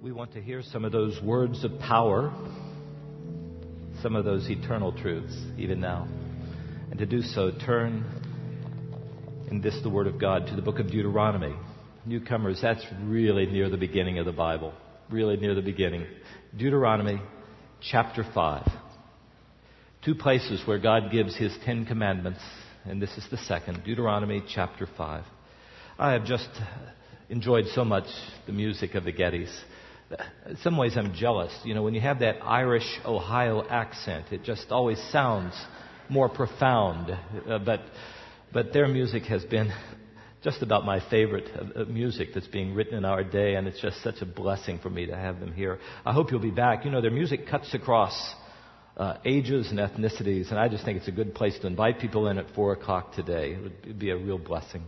We want to hear some of those words of power, some of those eternal truths, even now. And to do so, turn in this, the Word of God, to the book of Deuteronomy. Newcomers, that's really near the beginning of the Bible. Really near the beginning. Deuteronomy chapter 5. Two places where God gives His Ten Commandments, and this is the second. Deuteronomy chapter 5. I have just enjoyed so much the music of the Gettys in some ways I'm jealous. You know, when you have that Irish Ohio accent, it just always sounds more profound. Uh, but, but their music has been just about my favorite uh, music that's being written in our day, and it's just such a blessing for me to have them here. I hope you'll be back. You know, their music cuts across uh, ages and ethnicities, and I just think it's a good place to invite people in at 4 o'clock today. It would be a real blessing.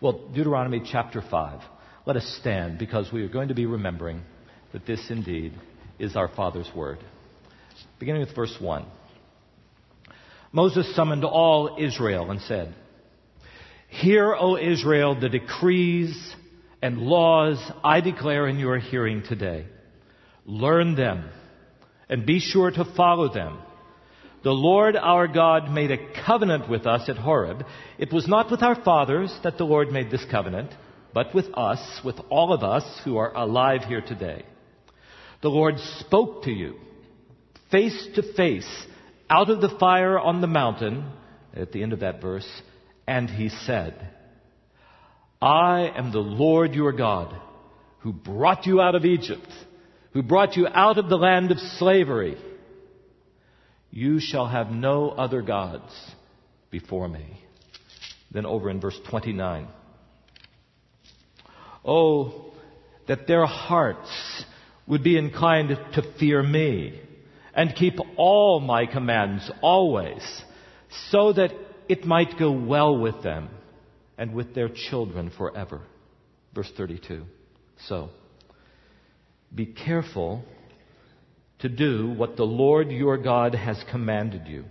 Well, Deuteronomy chapter 5. Let us stand because we are going to be remembering that this indeed is our Father's word. Beginning with verse 1. Moses summoned all Israel and said, Hear, O Israel, the decrees and laws I declare in your hearing today. Learn them and be sure to follow them. The Lord our God made a covenant with us at Horeb. It was not with our fathers that the Lord made this covenant, but with us, with all of us who are alive here today. The Lord spoke to you face to face out of the fire on the mountain, at the end of that verse, and he said, I am the Lord your God who brought you out of Egypt, who brought you out of the land of slavery. You shall have no other gods before me. Then over in verse 29. Oh, that their hearts would be inclined to fear me and keep all my commands always, so that it might go well with them and with their children forever. Verse 32. So, be careful to do what the Lord your God has commanded you.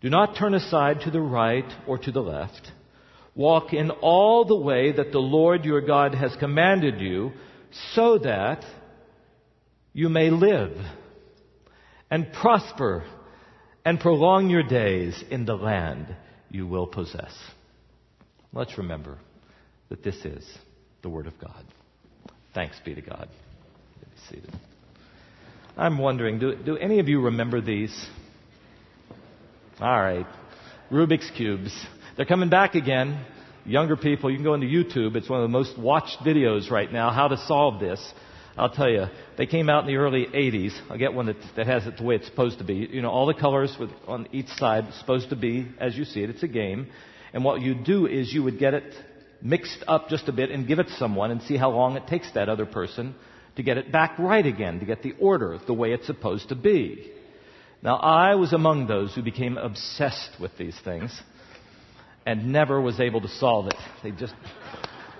Do not turn aside to the right or to the left. Walk in all the way that the Lord your God has commanded you, so that you may live and prosper and prolong your days in the land you will possess. Let's remember that this is the Word of God. Thanks be to God. Be seated. I'm wondering, do, do any of you remember these? All right. Rubik's Cubes. They're coming back again. Younger people, you can go into YouTube. It's one of the most watched videos right now, how to solve this. I'll tell you, they came out in the early 80s. I'll get one that, that has it the way it's supposed to be. You know, all the colors with, on each side supposed to be as you see it. It's a game. And what you do is you would get it mixed up just a bit and give it to someone and see how long it takes that other person to get it back right again, to get the order the way it's supposed to be. Now, I was among those who became obsessed with these things and never was able to solve it. They just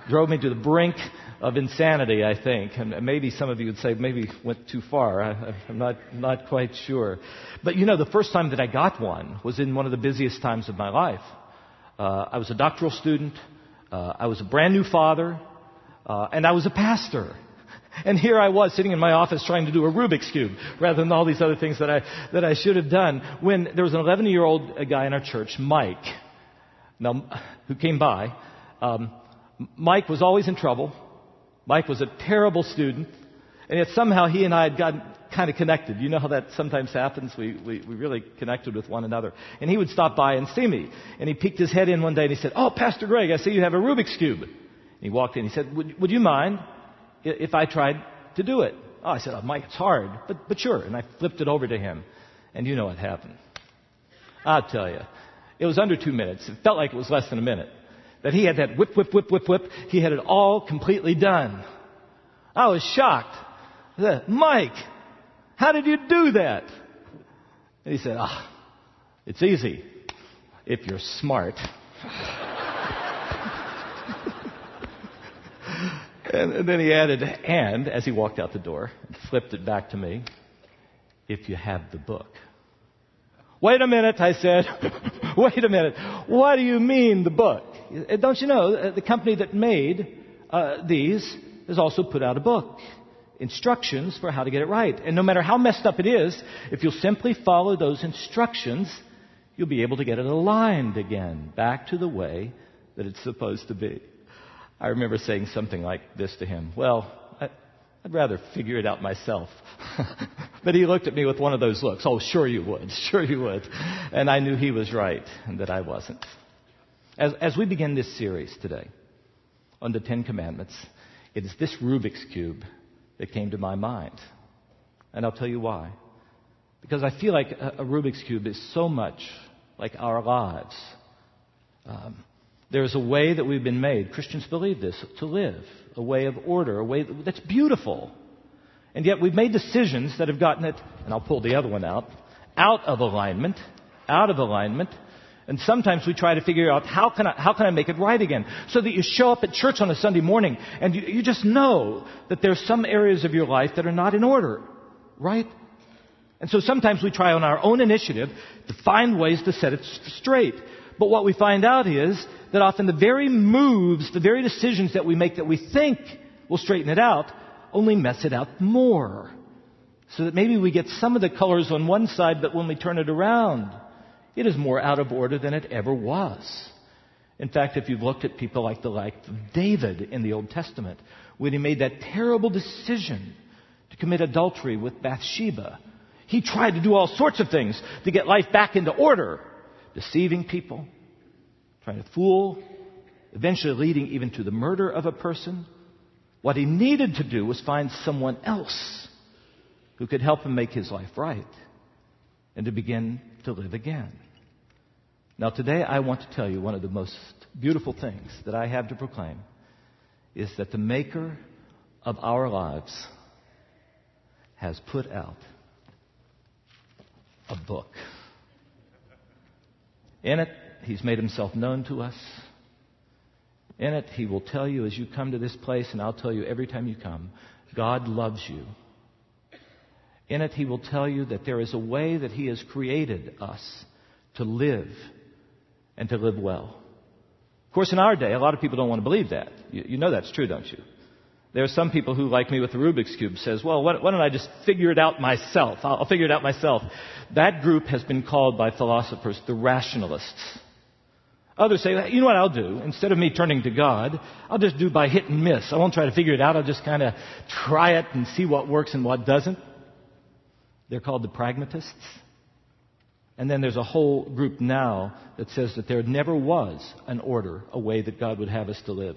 drove me to the brink of insanity, I think. And maybe some of you would say maybe went too far. I, am not, not quite sure. But you know, the first time that I got one was in one of the busiest times of my life. Uh, I was a doctoral student. Uh, I was a brand new father. Uh, and I was a pastor. And here I was sitting in my office trying to do a Rubik's Cube rather than all these other things that I, that I should have done when there was an 11 year old guy in our church, Mike, now, who came by. Um, Mike was always in trouble. Mike was a terrible student, and yet somehow he and I had gotten kind of connected. You know how that sometimes happens? We, we, we really connected with one another. And he would stop by and see me. And he peeked his head in one day and he said, Oh, Pastor Greg, I see you have a Rubik's Cube. And he walked in. He said, Would, would you mind if I tried to do it? Oh, I said, oh, Mike, it's hard, but, but sure. And I flipped it over to him. And you know what happened. I'll tell you. It was under two minutes. It felt like it was less than a minute that he had that whip, whip, whip, whip, whip. He had it all completely done. I was shocked. I said, Mike, how did you do that? And he said, ah, it's easy if you're smart. and, and then he added, and as he walked out the door, flipped it back to me, if you have the book. Wait a minute, I said. Wait a minute. What do you mean, the book? Uh, don't you know, uh, the company that made uh, these has also put out a book. instructions for how to get it right. And no matter how messed up it is, if you'll simply follow those instructions, you'll be able to get it aligned again, back to the way that it's supposed to be. I remember saying something like this to him. Well, I, would rather figure it out myself. but he looked at me with one of those looks. Oh, sure you would. Sure you would. And I knew he was right and that I wasn't. As, as we begin this series today on the Ten Commandments, it is this Rubik's Cube that came to my mind. And I'll tell you why. Because I feel like a, a Rubik's Cube is so much like our lives. Um, there's a way that we've been made, Christians believe this, to live. A way of order, a way that's beautiful. And yet we've made decisions that have gotten it, and I'll pull the other one out, out of alignment, out of alignment, and sometimes we try to figure out how can I, how can I make it right again? So that you show up at church on a Sunday morning and you, you just know that there's some areas of your life that are not in order. Right? And so sometimes we try on our own initiative to find ways to set it straight. But what we find out is that often the very moves, the very decisions that we make that we think will straighten it out, only mess it out more. So that maybe we get some of the colors on one side, but when we turn it around, it is more out of order than it ever was. In fact, if you've looked at people like the like David in the Old Testament, when he made that terrible decision to commit adultery with Bathsheba, he tried to do all sorts of things to get life back into order, deceiving people, trying to fool, eventually leading even to the murder of a person. What he needed to do was find someone else who could help him make his life right and to begin to live again. Now, today I want to tell you one of the most beautiful things that I have to proclaim is that the Maker of our lives has put out a book. In it, He's made Himself known to us. In it, He will tell you as you come to this place, and I'll tell you every time you come, God loves you. In it, He will tell you that there is a way that He has created us to live and to live well. Of course, in our day, a lot of people don't want to believe that. You, you know that's true, don't you? There are some people who, like me with the Rubik's Cube, says, well, why, why don't I just figure it out myself? I'll, I'll figure it out myself. That group has been called by philosophers the rationalists. Others say, you know what I'll do? Instead of me turning to God, I'll just do by hit and miss. I won't try to figure it out. I'll just kind of try it and see what works and what doesn't. They're called the pragmatists. And then there's a whole group now that says that there never was an order, a way that God would have us to live.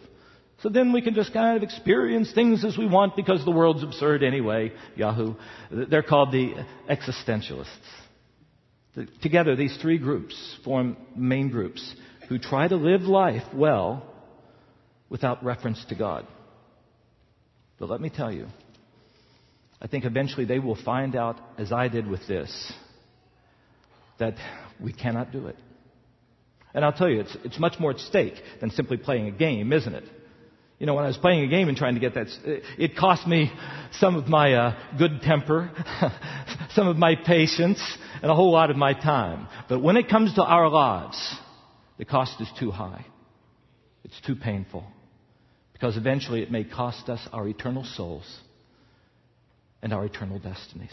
So then we can just kind of experience things as we want because the world's absurd anyway. Yahoo. They're called the existentialists. Together, these three groups form main groups who try to live life well without reference to God. But let me tell you, I think eventually they will find out, as I did with this, that we cannot do it. And I'll tell you, it's, it's much more at stake than simply playing a game, isn't it? You know, when I was playing a game and trying to get that, it cost me some of my uh, good temper, some of my patience, and a whole lot of my time. But when it comes to our lives, the cost is too high. It's too painful. Because eventually it may cost us our eternal souls and our eternal destinies.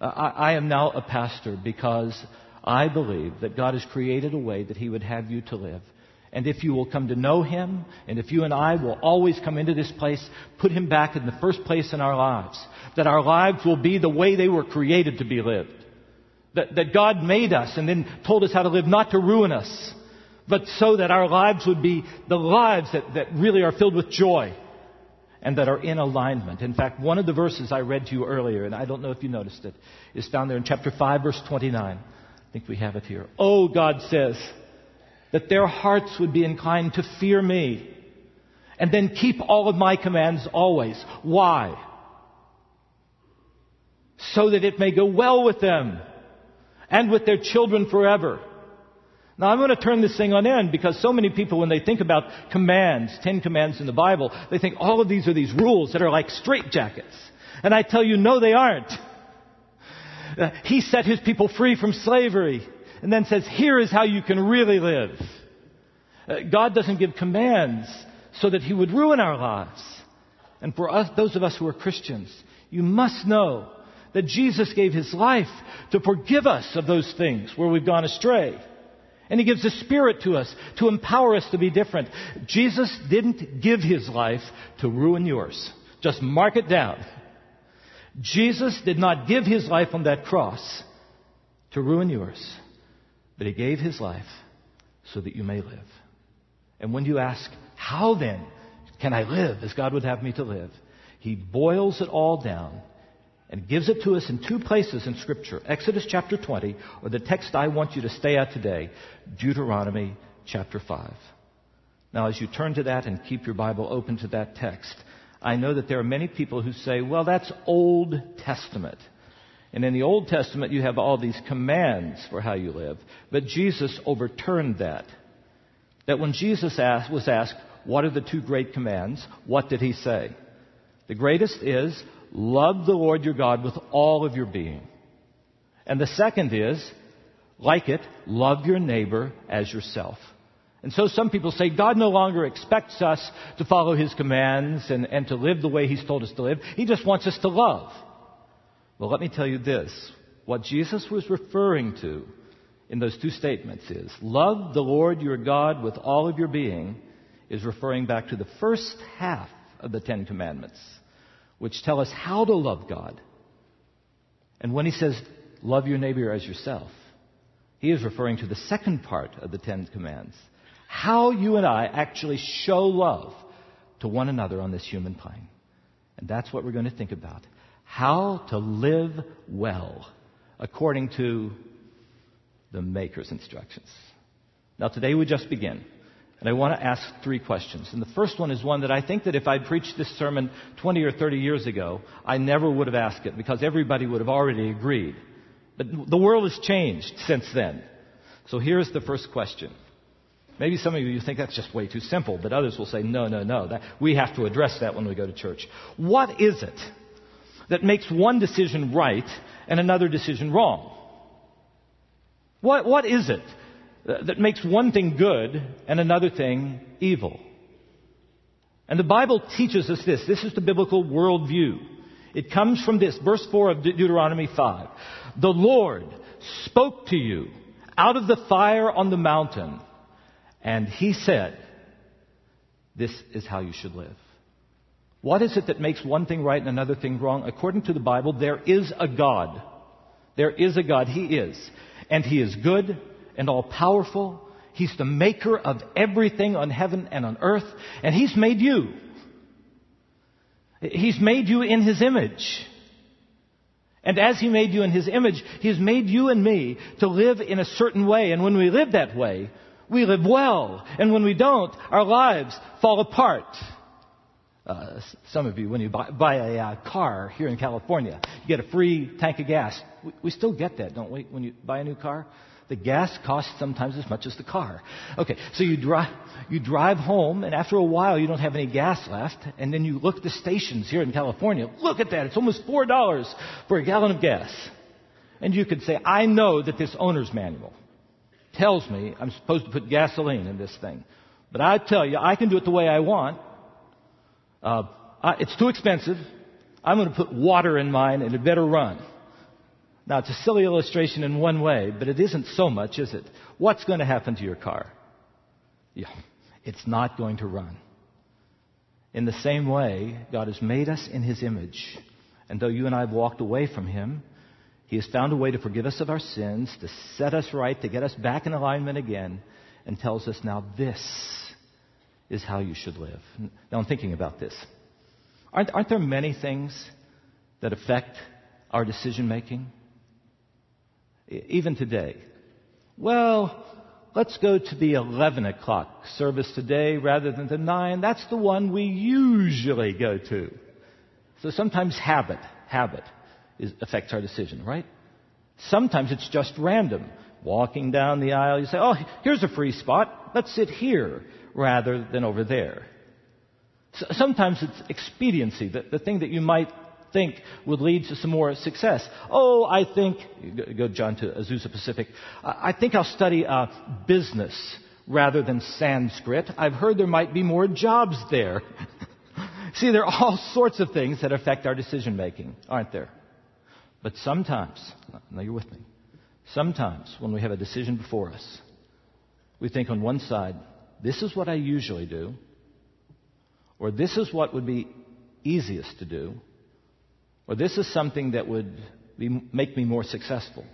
Uh, I, I am now a pastor because I believe that God has created a way that He would have you to live. And if you will come to know Him, and if you and I will always come into this place, put Him back in the first place in our lives, that our lives will be the way they were created to be lived. That, that God made us and then told us how to live, not to ruin us, but so that our lives would be the lives that, that really are filled with joy and that are in alignment. In fact, one of the verses I read to you earlier, and I don't know if you noticed it, is found there in chapter 5, verse 29. I think we have it here. Oh, God says that their hearts would be inclined to fear me and then keep all of my commands always. Why? So that it may go well with them and with their children forever. Now I'm going to turn this thing on end because so many people, when they think about commands, Ten Commands in the Bible, they think all of these are these rules that are like straitjackets. And I tell you, no, they aren't. Uh, he set his people free from slavery and then says, here is how you can really live. Uh, God doesn't give commands so that he would ruin our lives. and for us, those of us who are Christians, you must know that Jesus gave his life to forgive us of those things where we've gone astray. And he gives the Spirit to us to empower us to be different. Jesus didn't give his life to ruin yours. Just mark it down. Jesus did not give his life on that cross to ruin yours, but he gave his life so that you may live. And when you ask, how then can I live as God would have me to live? He boils it all down and gives it to us in two places in Scripture Exodus chapter 20, or the text I want you to stay at today, Deuteronomy chapter 5. Now, as you turn to that and keep your Bible open to that text, I know that there are many people who say, well, that's Old Testament. And in the Old Testament, you have all these commands for how you live. But Jesus overturned that. That when Jesus asked, was asked, what are the two great commands? What did he say? The greatest is, love the Lord your God with all of your being. And the second is, like it, love your neighbor as yourself. And so some people say God no longer expects us to follow His commands and, and to live the way He's told us to live. He just wants us to love. Well, let me tell you this. What Jesus was referring to in those two statements is love the Lord your God with all of your being is referring back to the first half of the Ten Commandments, which tell us how to love God. And when he says, love your neighbor as yourself, he is referring to the second part of the Ten Commands. How you and I actually show love to one another on this human plane. And that's what we're going to think about. How to live well according to the Maker's instructions. Now today we just begin. And I want to ask three questions. And the first one is one that I think that if I'd preached this sermon 20 or 30 years ago, I never would have asked it because everybody would have already agreed. But the world has changed since then. So here's the first question. Maybe some of you think that's just way too simple, but others will say, no, no, no. That, we have to address that when we go to church. What is it that makes one decision right and another decision wrong? What, what is it Uh, that makes one thing good and another thing evil? And the Bible teaches us this. This is the biblical worldview. It comes from this, verse 4 of Deuteronomy 5. The Lord spoke to you out of the fire on the mountain, and he said, This is how you should live. What is it that makes one thing right and another thing wrong? According to the Bible, there is a God. There is a God. He is. And He is good and all powerful. He's the maker of everything on heaven and on earth. And He's made you. He's made you in His image. And as He made you in His image, He has made you and me to live in a certain way. And when we live that way, we live well. And when we don't, our lives fall apart. Uh, some of you, when you buy, buy a uh, car here in California, you get a free tank of gas. We, we still get that, don't we, when you buy a new car? The gas costs sometimes as much as the car. Okay, so you drive, you drive home, and after a while you don't have any gas left, and then you look at the stations here in California. Look at that, it's almost $4 for a gallon of gas. And you could say, I know that this owner's manual tells me I'm supposed to put gasoline in this thing. But I tell you, I can do it the way I want. Uh, I, it's too expensive. I'm going to put water in mine and it better run. Now, it's a silly illustration in one way, but it isn't so much, is it? What's going to happen to your car? Yeah, it's not going to run. In the same way, God has made us in His image. And though you and I have walked away from Him, He has found a way to forgive us of our sins, to set us right, to get us back in alignment again, and tells us now this is how you should live. Now I'm thinking about this. Aren't, aren't there many things that affect our decision making? Even today. Well, let's go to the 11 o'clock service today rather than the 9. That's the one we usually go to. So sometimes habit, habit is, affects our decision, right? Sometimes it's just random. Walking down the aisle, you say, oh, here's a free spot. Let's sit here rather than over there. So Sometimes it's expediency, the, the thing that you might think would lead to some more success. Oh, I think, go John to Azusa Pacific, I think I'll study uh, business rather than Sanskrit. I've heard there might be more jobs there. See, there are all sorts of things that affect our decision making, aren't there? But sometimes, now you're with me, sometimes when we have a decision before us, we think on one side, this is what I usually do, or this is what would be easiest to do, or this is something that would be, make me more successful.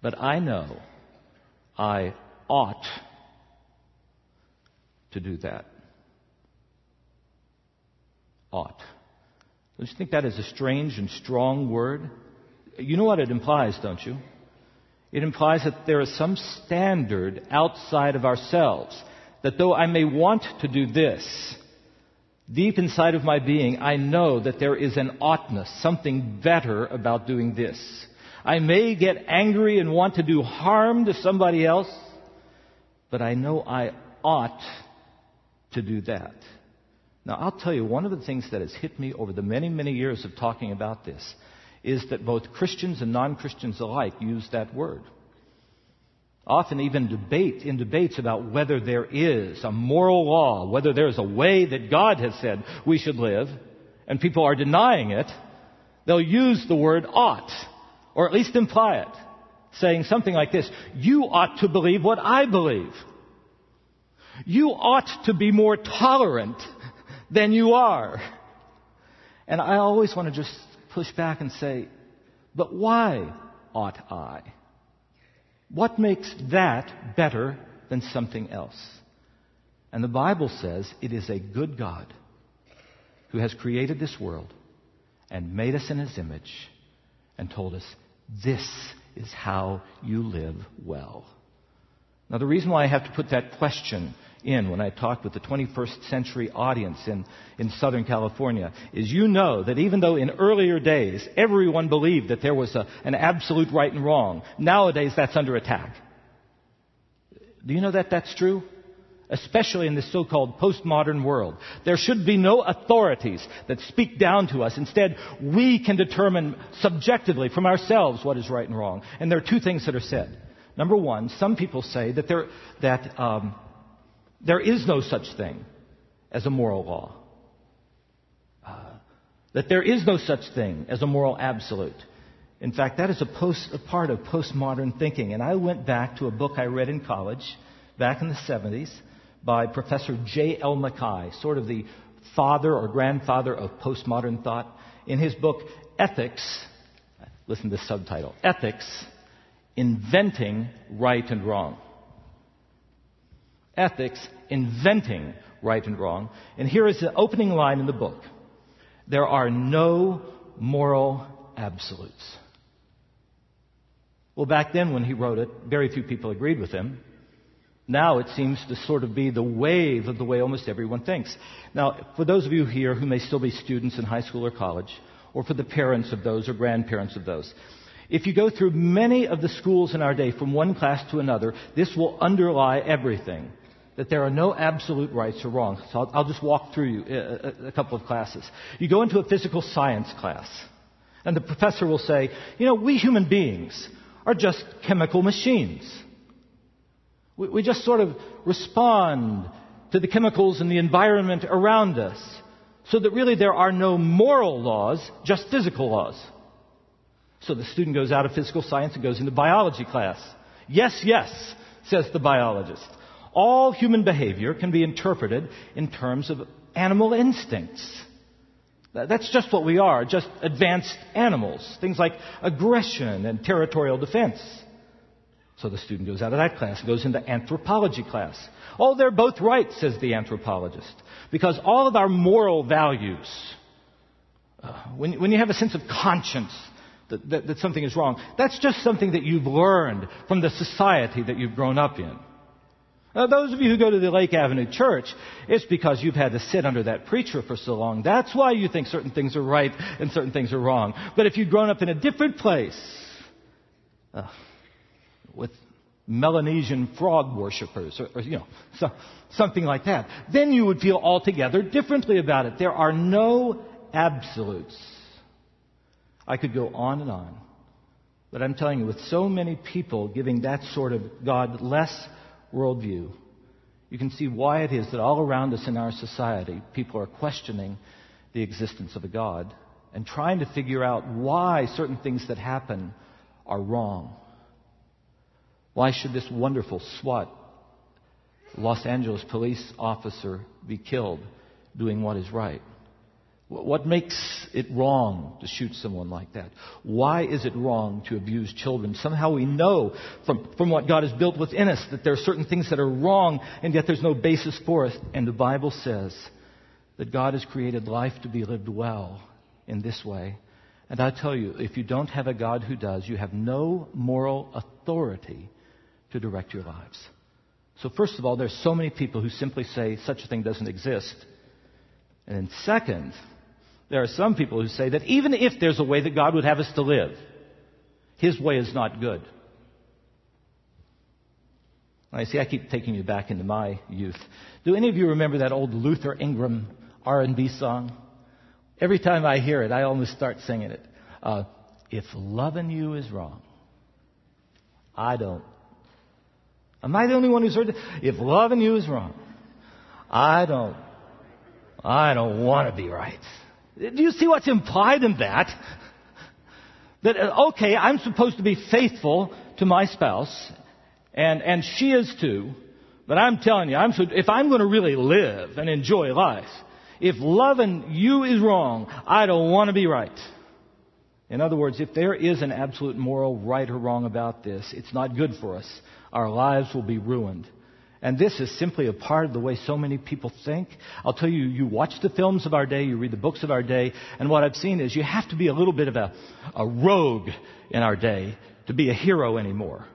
But I know I ought to do that. Ought. Don't you think that is a strange and strong word? You know what it implies, don't you? It implies that there is some standard outside of ourselves. That though I may want to do this, deep inside of my being, I know that there is an oughtness, something better about doing this. I may get angry and want to do harm to somebody else, but I know I ought to do that. Now, I'll tell you, one of the things that has hit me over the many, many years of talking about this is that both Christians and non Christians alike use that word. Often, even debate in debates about whether there is a moral law, whether there is a way that God has said we should live, and people are denying it, they'll use the word ought, or at least imply it, saying something like this You ought to believe what I believe. You ought to be more tolerant than you are. And I always want to just push back and say, but why ought I? What makes that better than something else? And the Bible says it is a good God who has created this world and made us in his image and told us, this is how you live well. Now, the reason why I have to put that question in when I talked with the 21st century audience in, in Southern California is you know that even though in earlier days everyone believed that there was a, an absolute right and wrong, nowadays that's under attack. Do you know that that's true? Especially in this so-called postmodern world. There should be no authorities that speak down to us. Instead, we can determine subjectively from ourselves what is right and wrong. And there are two things that are said. Number one, some people say that, there, that um, there is no such thing as a moral law. Uh, that there is no such thing as a moral absolute. In fact, that is a, post, a part of postmodern thinking. And I went back to a book I read in college back in the 70s by Professor J.L. Mackie, sort of the father or grandfather of postmodern thought. In his book, Ethics, listen to the subtitle Ethics Inventing Right and Wrong ethics, inventing right and wrong. And here is the opening line in the book There are no moral absolutes. Well, back then when he wrote it, very few people agreed with him. Now it seems to sort of be the wave of the way almost everyone thinks. Now, for those of you here who may still be students in high school or college, or for the parents of those or grandparents of those, if you go through many of the schools in our day from one class to another, this will underlie everything that there are no absolute rights or wrongs. So I'll, I'll just walk through you a, a, a couple of classes. You go into a physical science class, and the professor will say, you know, we human beings are just chemical machines. We, we just sort of respond to the chemicals and the environment around us, so that really there are no moral laws, just physical laws. So the student goes out of physical science and goes into biology class. Yes, yes, says the biologist all human behavior can be interpreted in terms of animal instincts. That's just what we are, just advanced animals. Things like aggression and territorial defense. So the student goes out of that class and goes into anthropology class. Oh, they're both right, says the anthropologist. Because all of our moral values, uh, when, when you have a sense of conscience that, that, that something is wrong, that's just something that you've learned from the society that you've grown up in. Now, those of you who go to the Lake Avenue Church, it's because you've had to sit under that preacher for so long. That's why you think certain things are right and certain things are wrong. But if you'd grown up in a different place, uh, with Melanesian frog worshippers, or, or you know, so, something like that, then you would feel altogether differently about it. There are no absolutes. I could go on and on. But I'm telling you, with so many people giving that sort of God less worldview. you can see why it is that all around us in our society, people are questioning the existence of a God and trying to figure out why certain things that happen are wrong. Why should this wonderful SWAT Los Angeles police officer be killed doing what is right? What makes it wrong to shoot someone like that? Why is it wrong to abuse children? Somehow we know from, from what God has built within us that there are certain things that are wrong and yet there's no basis for it. And the Bible says that God has created life to be lived well in this way. And I tell you, if you don't have a God who does, you have no moral authority to direct your lives. So first of all, there's so many people who simply say such a thing doesn't exist. And then second, there are some people who say that even if there's a way that God would have us to live, His way is not good. I see I keep taking you back into my youth. Do any of you remember that old Luther Ingram R&B song? Every time I hear it, I almost start singing it. Uh, if loving you is wrong, I don't. Am I the only one who's heard it? If loving you is wrong, I don't. I don't want to be right. Do you see what's implied in that? That, uh, okay, I'm supposed to be faithful to my spouse, and, and she is too, but I'm telling you, I'm if I'm going to really live and enjoy life, if loving you is wrong, I don't want to be right. In other words, if there is an absolute moral right or wrong about this, it's not good for us. Our lives will be ruined. And this is simply a part of the way so many people think. I'll tell you, you watch the films of our day, you read the books of our day, and what I've seen is you have to be a little bit of a, a rogue in our day to be a hero anymore.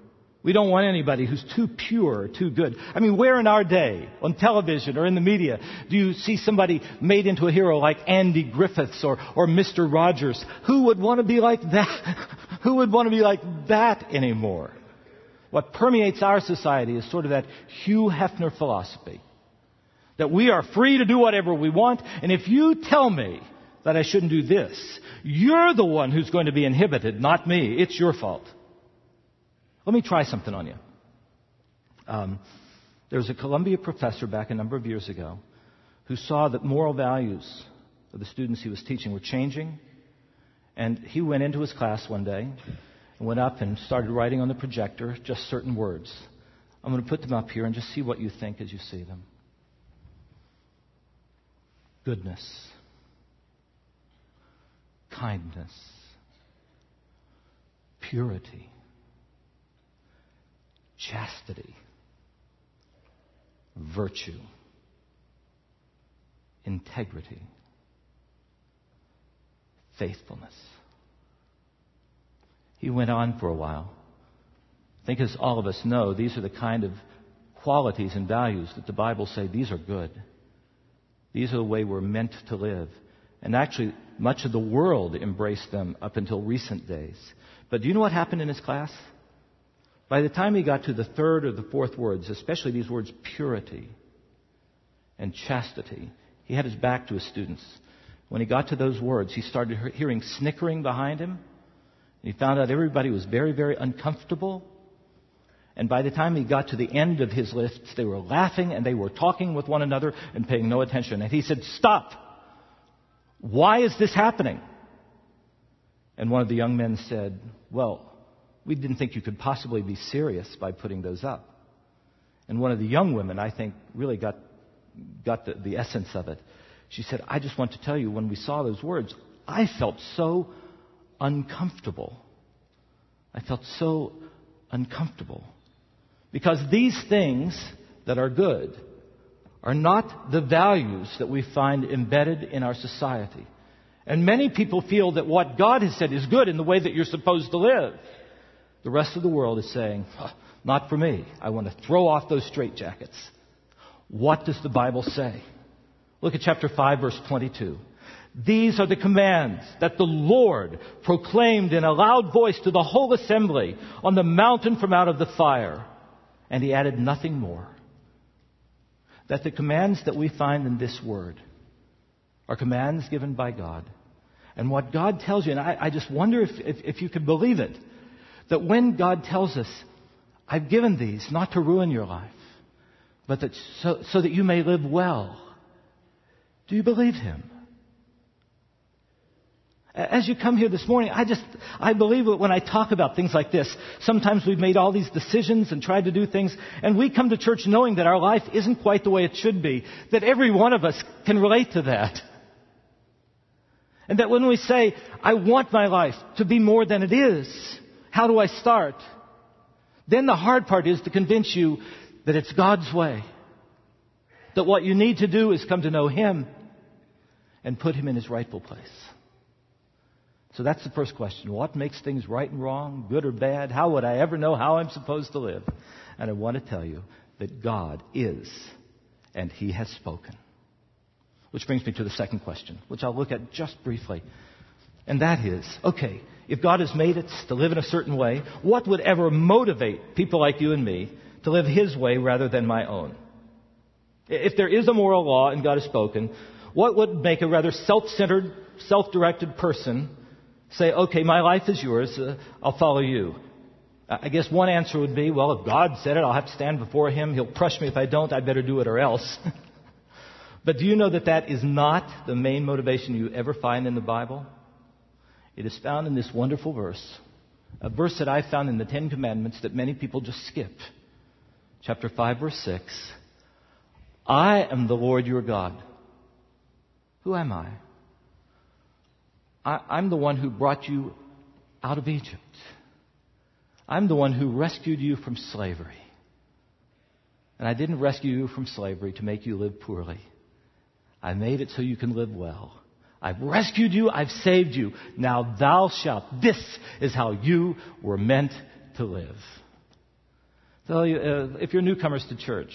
We don't want anybody who's too pure, too good. I mean, where in our day, on television or in the media, do you see somebody made into a hero like Andy Griffiths or, or Mr. Rogers? Who would want to be like that? Who would want to be like that anymore? What permeates our society is sort of that Hugh Hefner philosophy. That we are free to do whatever we want, and if you tell me that I shouldn't do this, you're the one who's going to be inhibited, not me. It's your fault. Let me try something on you. Um, there was a Columbia professor back a number of years ago who saw that moral values of the students he was teaching were changing, and he went into his class one day and went up and started writing on the projector just certain words. I'm going to put them up here and just see what you think as you see them. Goodness, kindness, purity, chastity, virtue, integrity, faithfulness. He went on for a while. I think as all of us know, these are the kind of qualities and values that the Bible say these are good. These are the way we're meant to live. And actually, much of the world embraced them up until recent days. But do you know what happened in his class? By the time he got to the third or the fourth words, especially these words purity and chastity, he had his back to his students. When he got to those words, he started hearing snickering behind him he found out everybody was very, very uncomfortable. And by the time he got to the end of his list, they were laughing and they were talking with one another and paying no attention. And he said, Stop! Why is this happening? And one of the young men said, Well, we didn't think you could possibly be serious by putting those up. And one of the young women, I think, really got, got the, the essence of it. She said, I just want to tell you, when we saw those words, I felt so uncomfortable. I felt so uncomfortable. Because these things that are good are not the values that we find embedded in our society. And many people feel that what God has said is good in the way that you're supposed to live. The rest of the world is saying, not for me. I want to throw off those straitjackets. What does the Bible say? Look at chapter 5 verse 22. These are the commands that the Lord proclaimed in a loud voice to the whole assembly on the mountain from out of the fire. And he added nothing more. That the commands that we find in this word are commands given by God. And what God tells you, and I, I just wonder if, if, if you can believe it, that when God tells us, I've given these not to ruin your life, but that so, so that you may live well. Do you believe him? As you come here this morning, I just, I believe that when I talk about things like this. Sometimes we've made all these decisions and tried to do things, and we come to church knowing that our life isn't quite the way it should be, that every one of us can relate to that. And that when we say, I want my life to be more than it is, how do I start? Then the hard part is to convince you that it's God's way. That what you need to do is come to know Him and put Him in His rightful place. So that's the first question. What makes things right and wrong, good or bad? How would I ever know how I'm supposed to live? And I want to tell you that God is, and He has spoken. Which brings me to the second question, which I'll look at just briefly. And that is, okay, if God has made us to live in a certain way, what would ever motivate people like you and me to live His way rather than my own? If there is a moral law and God has spoken, what would make a rather self-centered, self-directed person say, okay, my life is yours, uh, I'll follow you. I guess one answer would be, well, if God said it, I'll have to stand before Him. He'll crush me if I don't. I better do it or else. but do you know that that is not the main motivation you ever find in the Bible? It is found in this wonderful verse, a verse that I found in the Ten Commandments that many people just skip. Chapter 5, verse 6. I am the Lord your God. Who am I? I'm the one who brought you out of Egypt. I'm the one who rescued you from slavery. And I didn't rescue you from slavery to make you live poorly. I made it so you can live well. I've rescued you. I've saved you. Now thou shalt. This is how you were meant to live. So, uh, if you're newcomers to church,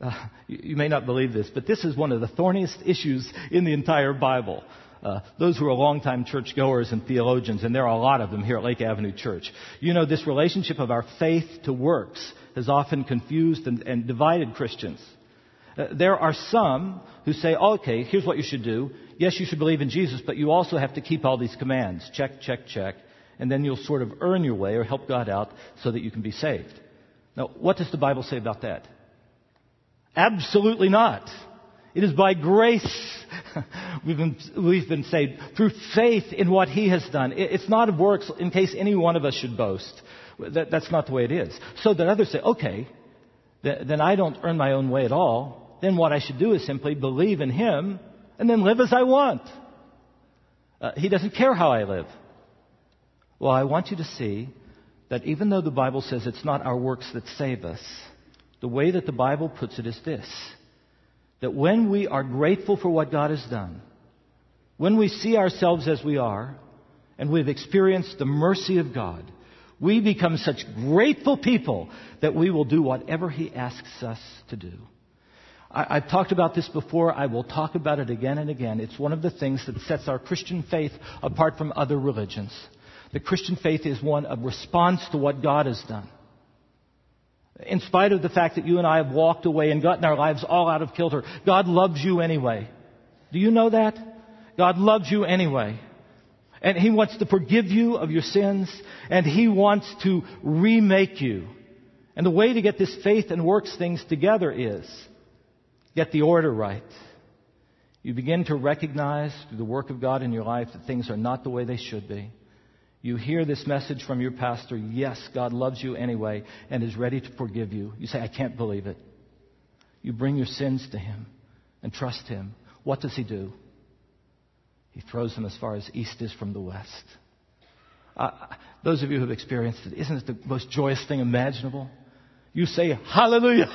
uh, you, may not believe this, but this is one of the thorniest issues in the entire Bible. Uh, those who are longtime churchgoers and theologians, and there are a lot of them here at Lake Avenue Church, you know this relationship of our faith to works has often confused and, and divided Christians. Uh, there are some who say, okay, here's what you should do. Yes, you should believe in Jesus, but you also have to keep all these commands. Check, check, check. And then you'll sort of earn your way or help God out so that you can be saved. Now, what does the Bible say about that? Absolutely not. It is by grace we've, been, we've been saved through faith in what He has done. It's not of works in case any one of us should boast. That, that's not the way it is. So that others say, okay, th- then I don't earn my own way at all. Then what I should do is simply believe in Him and then live as I want. Uh, he doesn't care how I live. Well, I want you to see that even though the Bible says it's not our works that save us, the way that the Bible puts it is this that when we are grateful for what God has done, when we see ourselves as we are, and we've experienced the mercy of God, we become such grateful people that we will do whatever He asks us to do. I, have talked about this before. I will talk about it again and again. It's one of the things that sets our Christian faith apart from other religions. The Christian faith is one of response to what God has done. In spite of the fact that you and I have walked away and gotten our lives all out of kilter, God loves you anyway. Do you know that? God loves you anyway. And He wants to forgive you of your sins, and He wants to remake you. And the way to get this faith and works things together is get the order right. You begin to recognize through the work of God in your life that things are not the way they should be. You hear this message from your pastor, yes, God loves you anyway and is ready to forgive you. You say, I can't believe it. You bring your sins to Him and trust Him. What does He do? He throws them as far as east is from the west. Uh, those of you who have experienced it, isn't it the most joyous thing imaginable? You say, Hallelujah!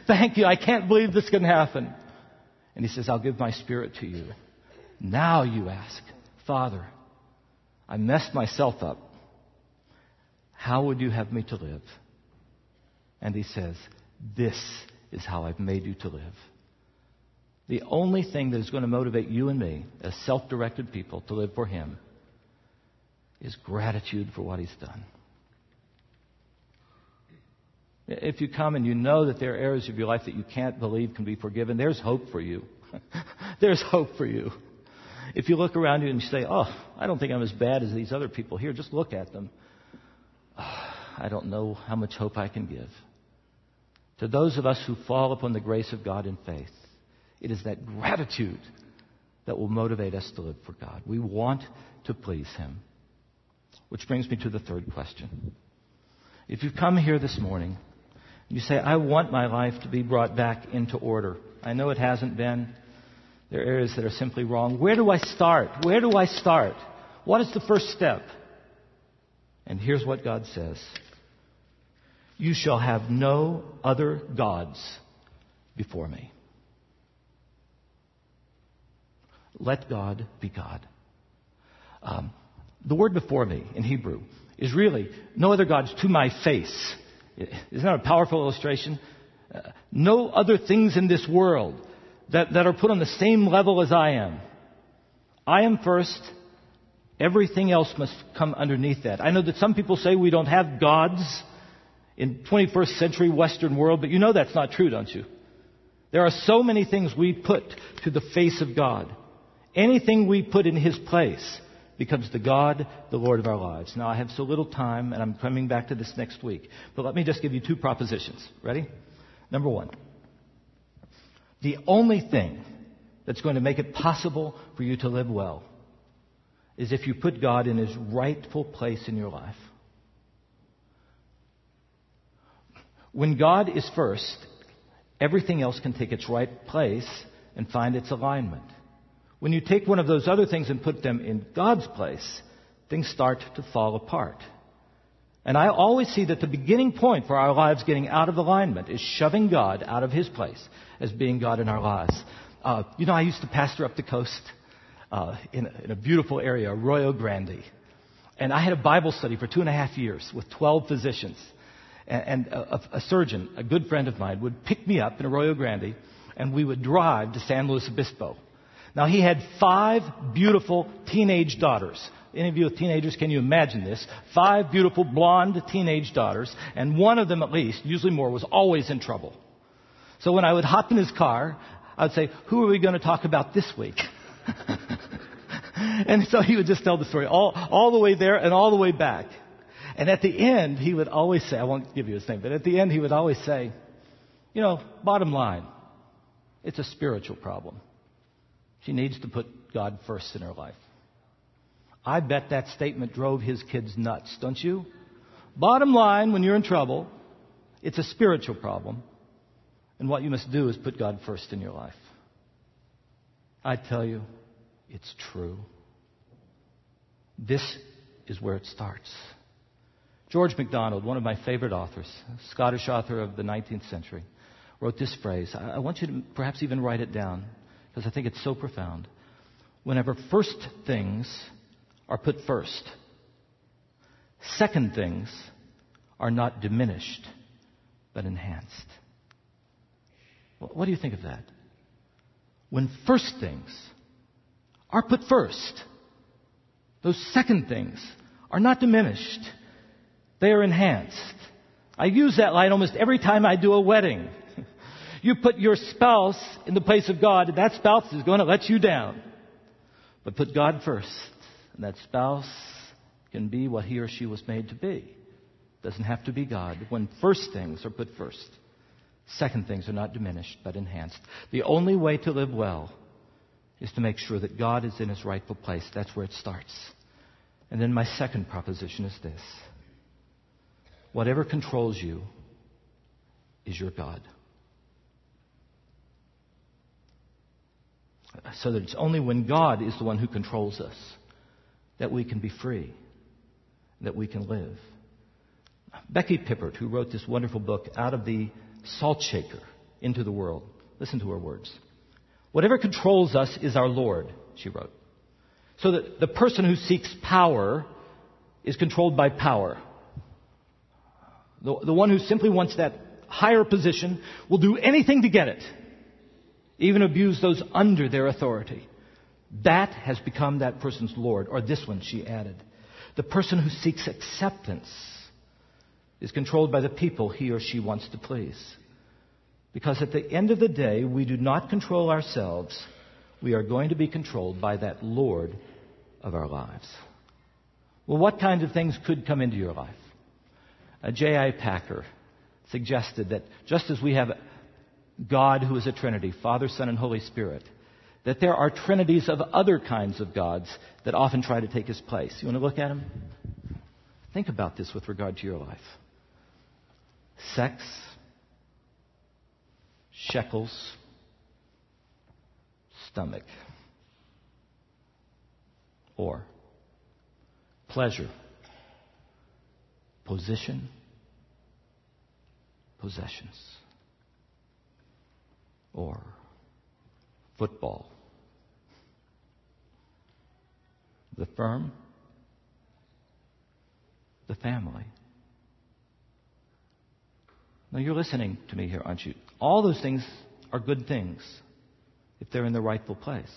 Thank you. I can't believe this can happen. And He says, I'll give my spirit to you. Now you ask, Father, I messed myself up. How would you have me to live? And he says, This is how I've made you to live. The only thing that is going to motivate you and me as self directed people to live for him is gratitude for what he's done. If you come and you know that there are areas of your life that you can't believe can be forgiven, there's hope for you. there's hope for you. If you look around you and you say, Oh, I don't think I'm as bad as these other people here, just look at them. Oh, I don't know how much hope I can give. to those of us who fall upon the grace of God in faith, it is that gratitude that will motivate us to live for God. We want to please Him. Which brings me to the third question. If you've come here this morning, and you say, I want my life to be brought back into order. I know it hasn't been. There are areas that are simply wrong. Where do I start? Where do I start? What is the first step? And here's what God says You shall have no other gods before me. Let God be God. Um, the word before me in Hebrew is really no other gods to my face. Isn't that a powerful illustration? Uh, no other things in this world that, that are put on the same level as I am. I am first. Everything else must come underneath that. I know that some people say we don't have gods in 21st century Western world, but you know that's not true, don't you? There are so many things we put to the face of God. Anything we put in His place becomes the God, the Lord of our lives. Now, I have so little time, and I'm coming back to this next week. But let me just give you two propositions. Ready? Number one. The only thing that's going to make it possible for you to live well is if you put God in his rightful place in your life. When God is first, everything else can take its right place and find its alignment. When you take one of those other things and put them in God's place, things start to fall apart. And I always see that the beginning point for our lives getting out of alignment is shoving God out of His place as being God in our lives. Uh, you know, I used to pastor up the coast uh, in, a, in, a, beautiful area, Arroyo Grande. And I had a Bible study for two and a half years with 12 physicians. And, and a, a surgeon, a good friend of mine, would pick me up in Arroyo Grande, and we would drive to San Luis Obispo. Now, he had five beautiful teenage daughters. Any of you with teenagers, can you imagine this? Five beautiful blonde teenage daughters, and one of them at least, usually more, was always in trouble. So when I would hop in his car, I would say, Who are we going to talk about this week? and so he would just tell the story all, all the way there and all the way back. And at the end, he would always say, I won't give you his name, but at the end, he would always say, You know, bottom line, it's a spiritual problem. She needs to put God first in her life. I bet that statement drove his kids nuts, don't you? Bottom line, when you're in trouble, it's a spiritual problem. And what you must do is put God first in your life. I tell you, it's true. This is where it starts. George MacDonald, one of my favorite authors, Scottish author of the 19th century, wrote this phrase. I want you to perhaps even write it down because I think it's so profound. Whenever first things are put first. Second things are not diminished, but enhanced. What do you think of that? When first things are put first, those second things are not diminished, they are enhanced. I use that line almost every time I do a wedding. You put your spouse in the place of God, and that spouse is going to let you down. But put God first. And that spouse can be what he or she was made to be. Doesn't have to be God. When first things are put first, second things are not diminished but enhanced. The only way to live well is to make sure that God is in his rightful place. That's where it starts. And then my second proposition is this whatever controls you is your God. So that it's only when God is the one who controls us that we can be free, that we can live. Becky Pippert, who wrote this wonderful book, Out of the Salt Shaker into the World, listen to her words. Whatever controls us is our Lord, she wrote. So that the person who seeks power is controlled by power. The, the one who simply wants that higher position will do anything to get it, even abuse those under their authority. That has become that person's Lord. Or this one, she added. The person who seeks acceptance is controlled by the people he or she wants to please. Because at the end of the day, we do not control ourselves. We are going to be controlled by that Lord of our lives. Well, what kind of things could come into your life? J.I. Packer, suggested that just as we have God who is a Trinity, Father, Son, and Holy Spirit, that there are trinities of other kinds of gods that often try to take his place. You want to look at them? Think about this with regard to your life sex, shekels, stomach, or pleasure, position, possessions, or football, the firm, the family. Now you're listening to me here, aren't you? All those things are good things if they're in the rightful place.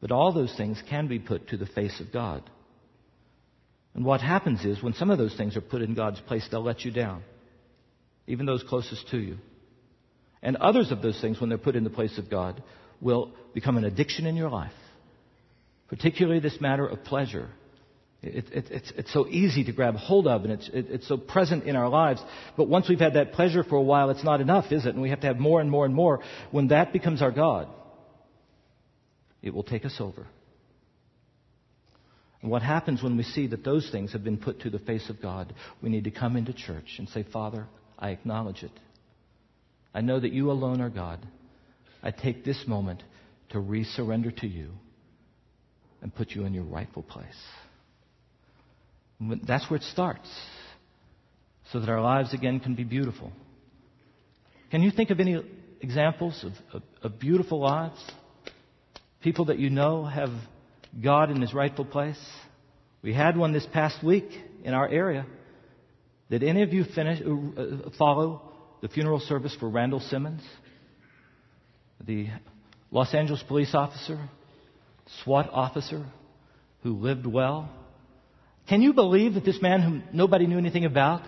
But all those things can be put to the face of God. And what happens is when some of those things are put in God's place, they'll let you down, even those closest to you. And others of those things, when they're put in the place of God, will become an addiction in your life. Particularly this matter of pleasure. It, it, it's, it's, so easy to grab hold of, and it's, it, it's so present in our lives. But once we've had that pleasure for a while, it's not enough, is it? And we have to have more and more and more. When that becomes our God, it will take us over. And what happens when we see that those things have been put to the face of God? We need to come into church and say, Father, I acknowledge it. I know that you alone are God. I take this moment to resurrender to you and put you in your rightful place. That's where it starts, so that our lives again can be beautiful. Can you think of any examples of, of, of beautiful lives? People that you know have God in His rightful place? We had one this past week in our area. Did any of you finish, uh, follow the funeral service for Randall Simmons, the Los Angeles police officer, SWAT officer who lived well? Can you believe that this man whom nobody knew anything about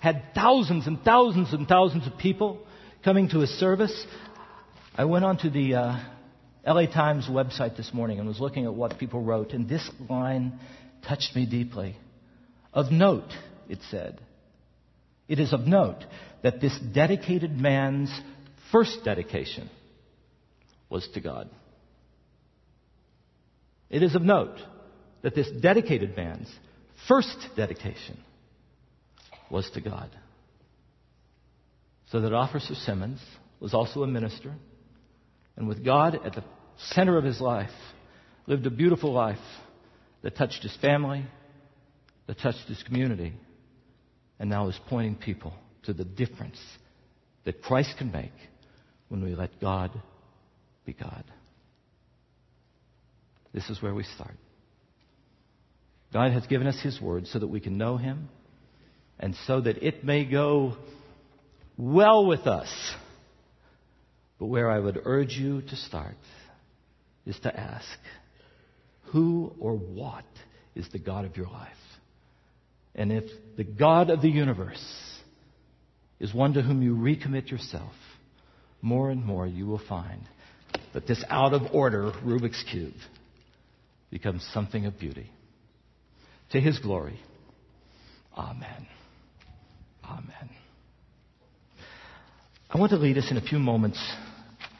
had thousands and thousands and thousands of people coming to his service? I went onto the uh, LA Times website this morning and was looking at what people wrote, and this line touched me deeply. Of note, it said, it is of note that this dedicated man's first dedication was to God. It is of note that this dedicated man's first dedication was to God. So that Officer Simmons was also a minister, and with God at the center of his life, lived a beautiful life that touched his family, that touched his community, and now is pointing people to the difference that Christ can make when we let God be God. This is where we start. God has given us His Word so that we can know Him and so that it may go well with us. But where I would urge you to start is to ask, who or what is the God of your life? And if the God of the universe is one to whom you recommit yourself, more and more you will find that this out of order Rubik's Cube becomes something of beauty. To his glory. Amen. Amen. I want to lead us in a few moments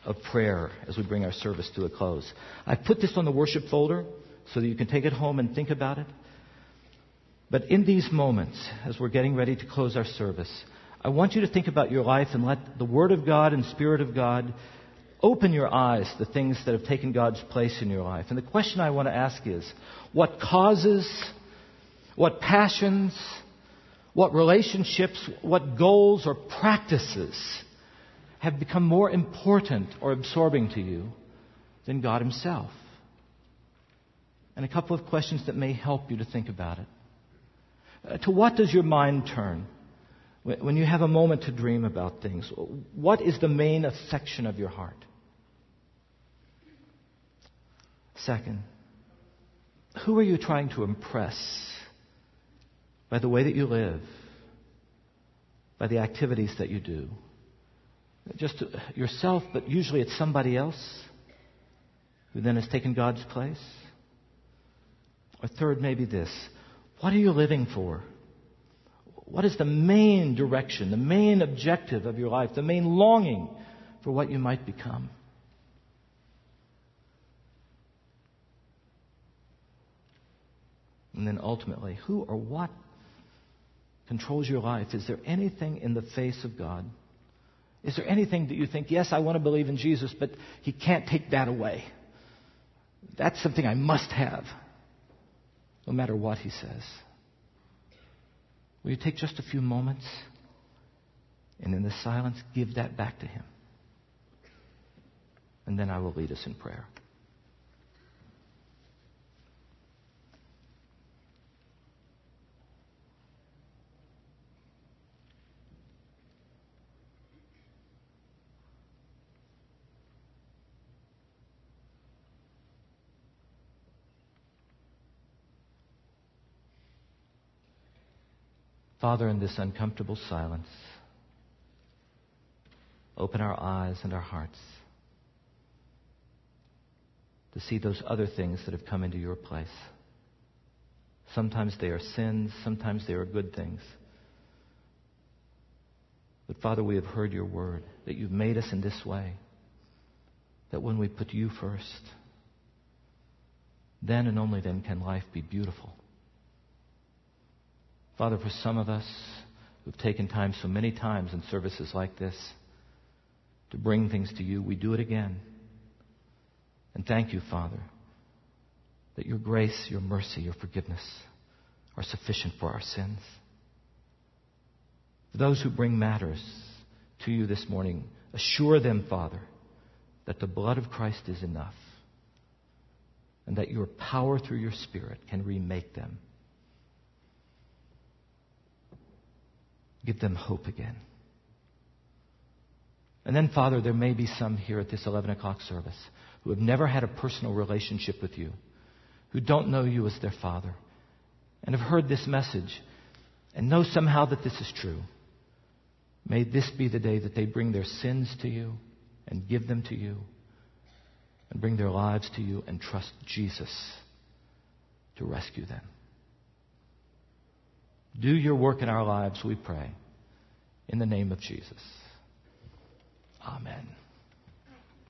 of prayer as we bring our service to a close. I put this on the worship folder so that you can take it home and think about it. But in these moments, as we're getting ready to close our service, I want you to think about your life and let the Word of God and Spirit of God open your eyes to the things that have taken God's place in your life. And the question I want to ask is what causes, what passions, what relationships, what goals or practices have become more important or absorbing to you than God Himself? And a couple of questions that may help you to think about it. Uh, to what does your mind turn when you have a moment to dream about things? What is the main affection of your heart? Second, who are you trying to impress by the way that you live, by the activities that you do? just yourself, but usually it's somebody else who then has taken God's place. Or third, maybe this what are you living for? What is the main direction, the main objective of your life, the main longing for what you might become? And then ultimately, who or what controls your life? Is there anything in the face of God? Is there anything that you think, yes, I want to believe in Jesus, but He can't take that away? That's something I must have, no matter what He says. Will you take just a few moments and in the silence give that back to Him? And then I will lead us in prayer. Father, in this uncomfortable silence, open our eyes and our hearts to see those other things that have come into your place. Sometimes they are sins, sometimes they are good things. But Father, we have heard your word that you've made us in this way. That when we put you first, then and only then can life be beautiful. Father, for some of us who've taken time so many times in services like this to bring things to you, we do it again. And thank you, Father, that your grace, your mercy, your forgiveness are sufficient for our sins. For those who bring matters to you this morning, assure them, Father, that the blood of Christ is enough and that your power through your Spirit can remake them Give them hope again. And then, Father, there may be some here at this 11 o'clock service who have never had a personal relationship with you, who don't know you as their Father, and have heard this message and know somehow that this is true. May this be the day that they bring their sins to you and give them to you and bring their lives to you and trust Jesus to rescue them. Do your work in our lives, we pray. In the name of Jesus. Amen.